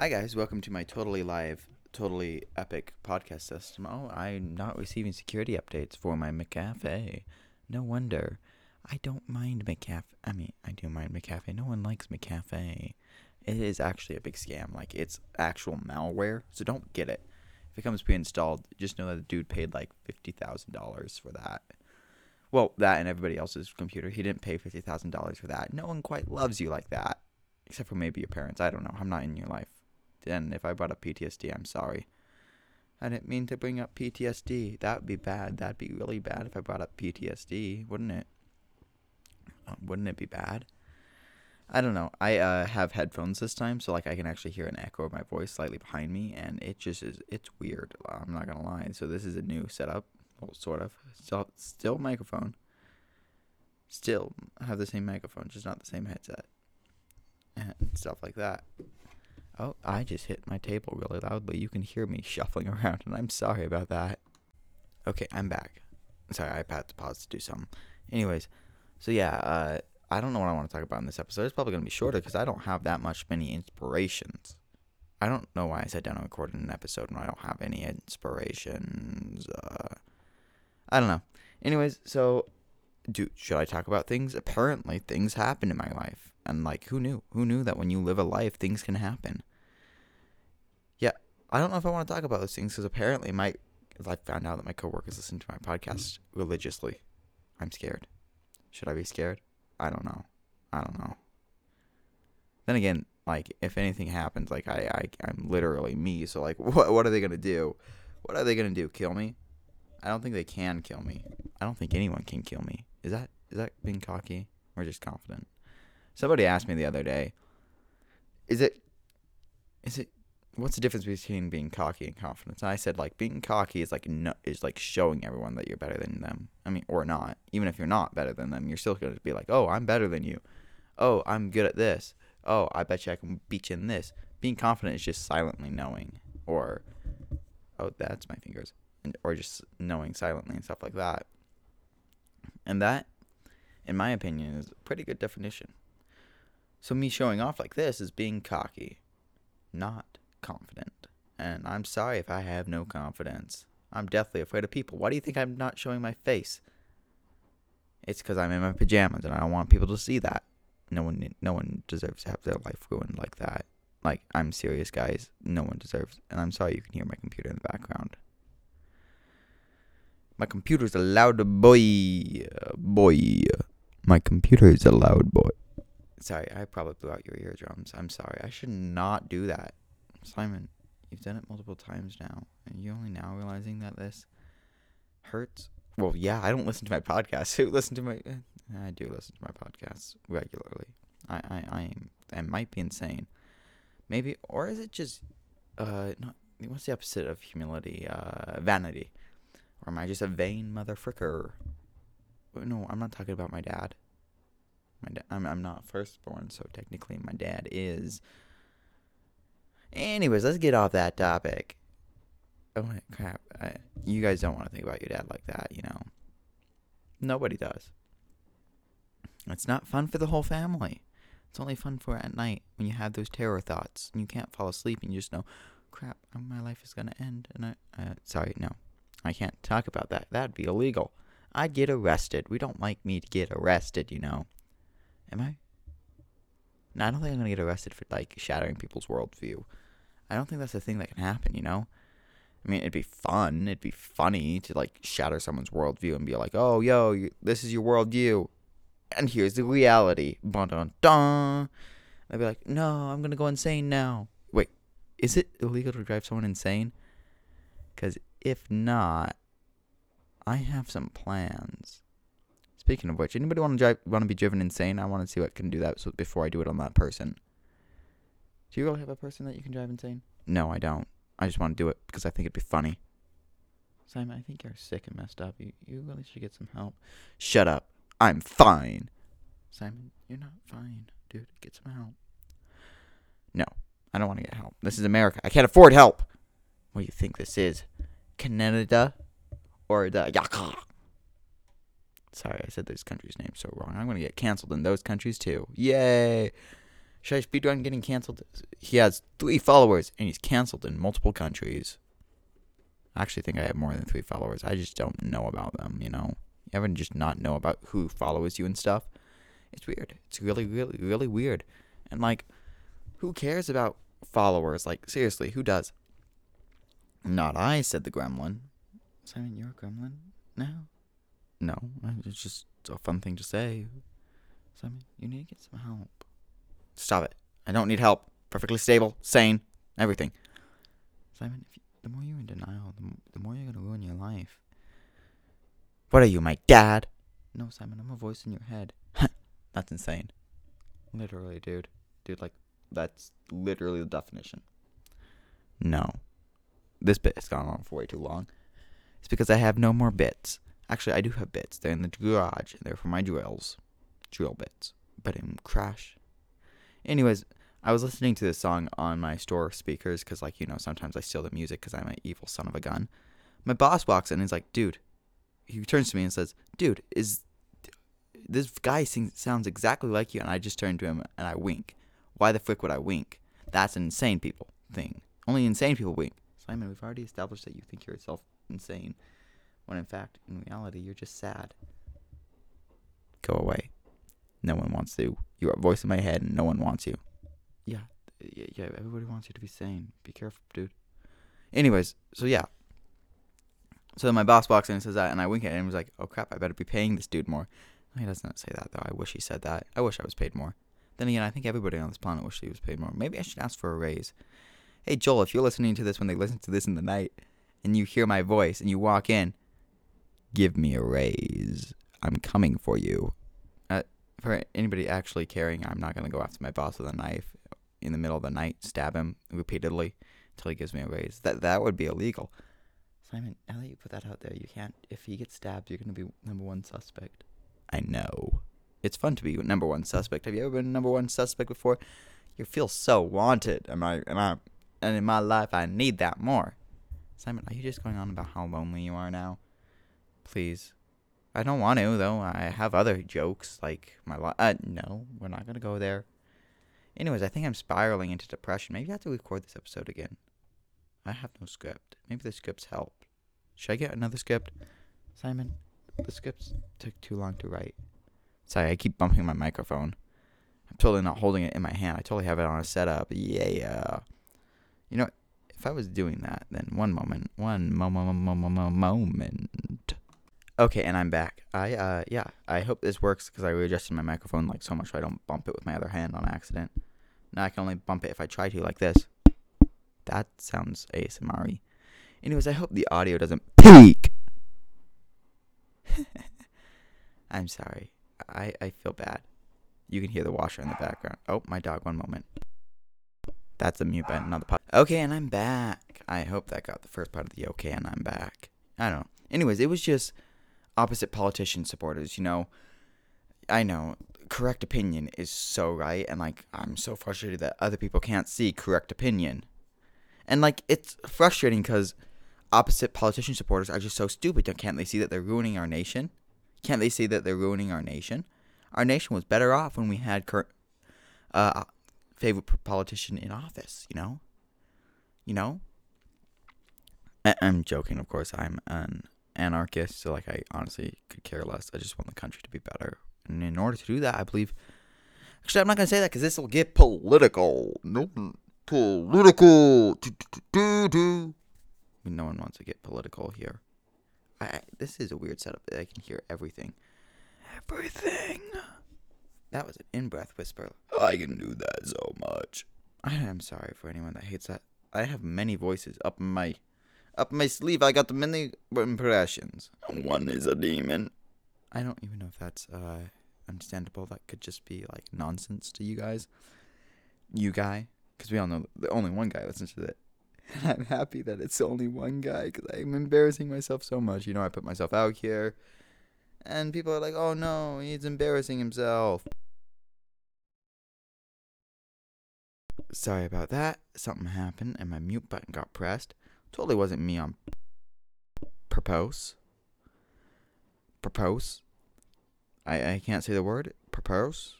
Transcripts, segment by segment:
Hi guys, welcome to my totally live, totally epic podcast system. Oh, I'm not receiving security updates for my McAfee. No wonder. I don't mind McAfee. I mean, I do mind McAfee. No one likes McAfee. It is actually a big scam. Like it's actual malware, so don't get it. If it comes pre-installed, just know that the dude paid like fifty thousand dollars for that. Well, that and everybody else's computer. He didn't pay fifty thousand dollars for that. No one quite loves you like that, except for maybe your parents. I don't know. I'm not in your life. And if I brought up PTSD, I'm sorry. I didn't mean to bring up PTSD. That would be bad. That'd be really bad if I brought up PTSD, wouldn't it? Uh, wouldn't it be bad? I don't know. I uh, have headphones this time, so like I can actually hear an echo of my voice slightly behind me, and it just is. It's weird. I'm not gonna lie. So this is a new setup, well, sort of. Still, still microphone. Still have the same microphone, just not the same headset, and stuff like that. Oh, I just hit my table really loudly. You can hear me shuffling around, and I'm sorry about that. Okay, I'm back. Sorry, I had to pause to do something. Anyways, so yeah, uh, I don't know what I want to talk about in this episode. It's probably going to be shorter because I don't have that much many inspirations. I don't know why I sat down and recorded an episode when I don't have any inspirations. Uh, I don't know. Anyways, so do should I talk about things? Apparently, things happen in my life, and like, who knew? Who knew that when you live a life, things can happen? I don't know if I want to talk about those things because apparently, my I found out that my coworkers listen to my podcast religiously. I'm scared. Should I be scared? I don't know. I don't know. Then again, like if anything happens, like I, I I'm literally me. So like, what what are they gonna do? What are they gonna do? Kill me? I don't think they can kill me. I don't think anyone can kill me. Is that is that being cocky or just confident? Somebody asked me the other day. Is it is it what's the difference between being cocky and confident? And I said like being cocky is like no, is like showing everyone that you're better than them. I mean, or not. Even if you're not better than them, you're still going to be like, "Oh, I'm better than you." "Oh, I'm good at this." "Oh, I bet you I can beat you in this." Being confident is just silently knowing or oh, that's my fingers. And, or just knowing silently and stuff like that. And that in my opinion is a pretty good definition. So me showing off like this is being cocky, not confident. And I'm sorry if I have no confidence. I'm deathly afraid of people. Why do you think I'm not showing my face? It's because I'm in my pajamas and I don't want people to see that. No one, no one deserves to have their life ruined like that. Like I'm serious, guys. No one deserves. And I'm sorry you can hear my computer in the background. My computer's a loud boy, boy. My computer is a loud boy. Sorry, I probably blew out your eardrums. I'm sorry. I should not do that. Simon, you've done it multiple times now, and you only now realizing that this hurts. Well, yeah, I don't listen to my podcasts. Who listen to my? eh, I do listen to my podcasts regularly. I, I, I am. I might be insane. Maybe, or is it just, uh, not, what's the opposite of humility? Uh, vanity. Or am I just a vain motherfucker? No, I'm not talking about my dad. My da- I'm I'm not firstborn, so technically my dad is. Anyways, let's get off that topic. Oh crap! I, you guys don't want to think about your dad like that, you know. Nobody does. It's not fun for the whole family. It's only fun for at night when you have those terror thoughts and you can't fall asleep and you just know, crap, my life is gonna end. And I, uh, sorry, no, I can't talk about that. That'd be illegal. I'd get arrested. We don't like me to get arrested, you know. Am I? No, I don't think I'm gonna get arrested for like shattering people's worldview. I don't think that's a thing that can happen, you know. I mean, it'd be fun. It'd be funny to like shatter someone's worldview and be like, "Oh, yo, this is your worldview, and here's the reality." Dun dun dun. I'd be like, "No, I'm gonna go insane now." Wait, is it illegal to drive someone insane? Because if not, I have some plans. Speaking of which, anybody want to drive want to be driven insane? I want to see what can do that before I do it on that person. Do you really have a person that you can drive insane? No, I don't. I just want to do it because I think it'd be funny. Simon, I think you're sick and messed up. You you really should get some help. Shut up. I'm fine. Simon, you're not fine, dude. Get some help. No, I don't want to get help. This is America. I can't afford help. What do you think this is? Canada or the Yaka? Sorry, I said those countries' names so wrong. I'm gonna get canceled in those countries too. Yay! Should I speedrun getting canceled? He has three followers and he's canceled in multiple countries. I actually think I have more than three followers. I just don't know about them, you know? You ever just not know about who follows you and stuff? It's weird. It's really, really, really weird. And like, who cares about followers? Like, seriously, who does? Not I, said the gremlin. Simon, you're a gremlin now? No, it's just a fun thing to say. Simon, you need to get some help. Stop it. I don't need help. Perfectly stable, sane, everything. Simon, you, the more you're in denial, the, the more you're going to ruin your life. What are you, my dad? No, Simon, I'm a voice in your head. that's insane. Literally, dude. Dude, like, that's literally the definition. No. This bit has gone on for way too long. It's because I have no more bits. Actually, I do have bits. They're in the garage. And they're for my drills. Drill bits. But in Crash. Anyways, I was listening to this song on my store speakers because, like, you know, sometimes I steal the music because I'm an evil son of a gun. My boss walks in and he's like, dude. He turns to me and says, dude, is this guy sings, sounds exactly like you? And I just turn to him and I wink. Why the frick would I wink? That's an insane people thing. Only insane people wink. Simon, we've already established that you think yourself insane, when in fact, in reality, you're just sad. Go away. No one wants to. You're a voice in my head, and no one wants you. Yeah, yeah, yeah. Everybody wants you to be sane. Be careful, dude. Anyways, so yeah. So my boss walks in and says that, and I wink at him and was like, "Oh crap! I better be paying this dude more." He doesn't say that though. I wish he said that. I wish I was paid more. Then again, I think everybody on this planet wishes he was paid more. Maybe I should ask for a raise. Hey Joel, if you're listening to this when they listen to this in the night, and you hear my voice and you walk in, give me a raise. I'm coming for you. For anybody actually caring, I'm not going to go after my boss with a knife in the middle of the night, stab him repeatedly until he gives me a raise. That that would be illegal. Simon, now that you put that out there, you can't. If he gets stabbed, you're going to be number one suspect. I know. It's fun to be number one suspect. Have you ever been number one suspect before? You feel so wanted. Am I? Am I? And in my life, I need that more. Simon, are you just going on about how lonely you are now? Please. I don't want to, though. I have other jokes, like my life. Uh, no, we're not going to go there. Anyways, I think I'm spiraling into depression. Maybe I have to record this episode again. I have no script. Maybe the scripts help. Should I get another script? Simon, the scripts took too long to write. Sorry, I keep bumping my microphone. I'm totally not holding it in my hand. I totally have it on a setup. Yeah. You know, if I was doing that, then one moment, one moment, moment. Okay, and I'm back. I uh yeah, I hope this works because I readjusted my microphone like so much so I don't bump it with my other hand on accident. Now I can only bump it if I try to like this. That sounds ASMR. Anyways, I hope the audio doesn't peak. I'm sorry. I I feel bad. You can hear the washer in the background. Oh, my dog. One moment. That's the mute button, not the pod. Okay, and I'm back. I hope that got the first part of the okay, and I'm back. I don't know. Anyways, it was just opposite politician supporters, you know. I know correct opinion is so right, and like I'm so frustrated that other people can't see correct opinion, and like it's frustrating because opposite politician supporters are just so stupid. Can't they see that they're ruining our nation? Can't they see that they're ruining our nation? Our nation was better off when we had cur- uh, favorite politician in office, you know? You know? I- I'm joking, of course. I'm an anarchist, so like I honestly could care less. I just want the country to be better. And in order to do that, I believe Actually, I'm not to say that cuz this will get political. No political. No one wants to get political here. I, this is a weird setup. I can hear everything. Everything. That was an in-breath whisper. I can do that so much. I am sorry for anyone that hates that. I have many voices up my up my sleeve. I got the many impressions. One is a demon. I don't even know if that's uh understandable. That could just be like nonsense to you guys. You guy, because we all know the only one guy listens to it. And I'm happy that it's only one guy because I'm embarrassing myself so much. You know, I put myself out here, and people are like, "Oh no, he's embarrassing himself." Sorry about that. Something happened and my mute button got pressed. Totally wasn't me on purpose. Propose. I, I can't say the word. Propose.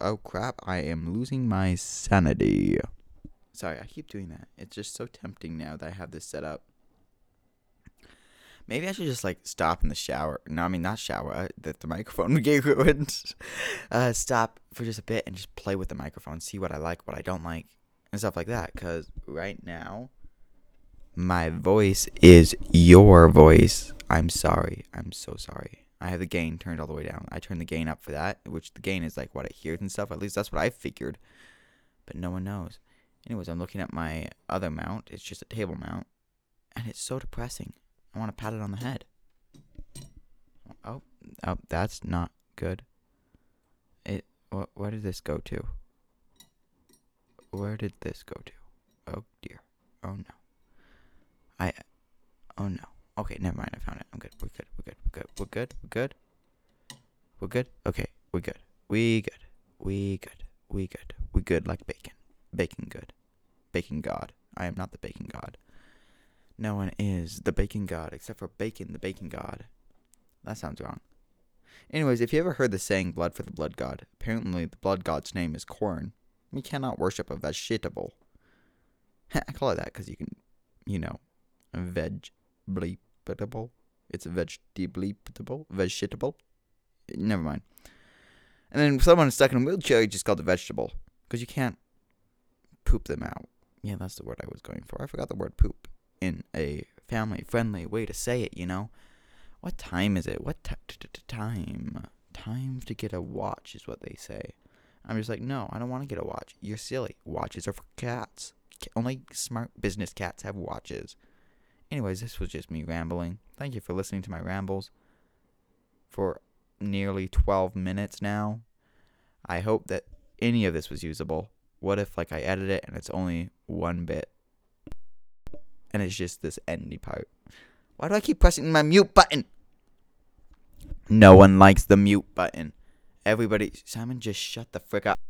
Oh crap, I am losing my sanity. Sorry, I keep doing that. It's just so tempting now that I have this set up. Maybe I should just like stop in the shower. No, I mean not shower. That the microphone would get ruined. uh, stop for just a bit and just play with the microphone, see what I like, what I don't like, and stuff like that. Cause right now, my voice is your voice. I'm sorry. I'm so sorry. I have the gain turned all the way down. I turned the gain up for that, which the gain is like what it hears and stuff. At least that's what I figured. But no one knows. Anyways, I'm looking at my other mount. It's just a table mount. And it's so depressing. I want to pat it on the head. Oh, oh, that's not good. It. Wh- where did this go to? Where did this go to? Oh dear. Oh no. I. Oh no. Okay, never mind. I found it. I'm good. We're good. We're good. We're good. We're good. We're good. We're good. Okay, we're good. We good. We good. We good. We good like bacon. Bacon good. Bacon god. I am not the bacon god. No one is the bacon god except for Bacon, the bacon god. That sounds wrong. Anyways, if you ever heard the saying blood for the blood god, apparently the blood god's name is corn. We cannot worship a vegetable. I call it that because you can, you know, vegetable. It's vegetable. Vegetable. Never mind. And then someone stuck in a wheelchair, you just called it vegetable because you can't poop them out. Yeah, that's the word I was going for. I forgot the word poop in a family friendly way to say it, you know? What time is it? What time? Time to get a watch is what they say. I'm just like, no, I don't want to get a watch. You're silly. Watches are for cats. Only smart business cats have watches. Anyways, this was just me rambling. Thank you for listening to my rambles for nearly 12 minutes now. I hope that any of this was usable. What if like I edit it and it's only one bit and it's just this endy part. Why do I keep pressing my mute button? No one likes the mute button. Everybody, Simon, just shut the frick up.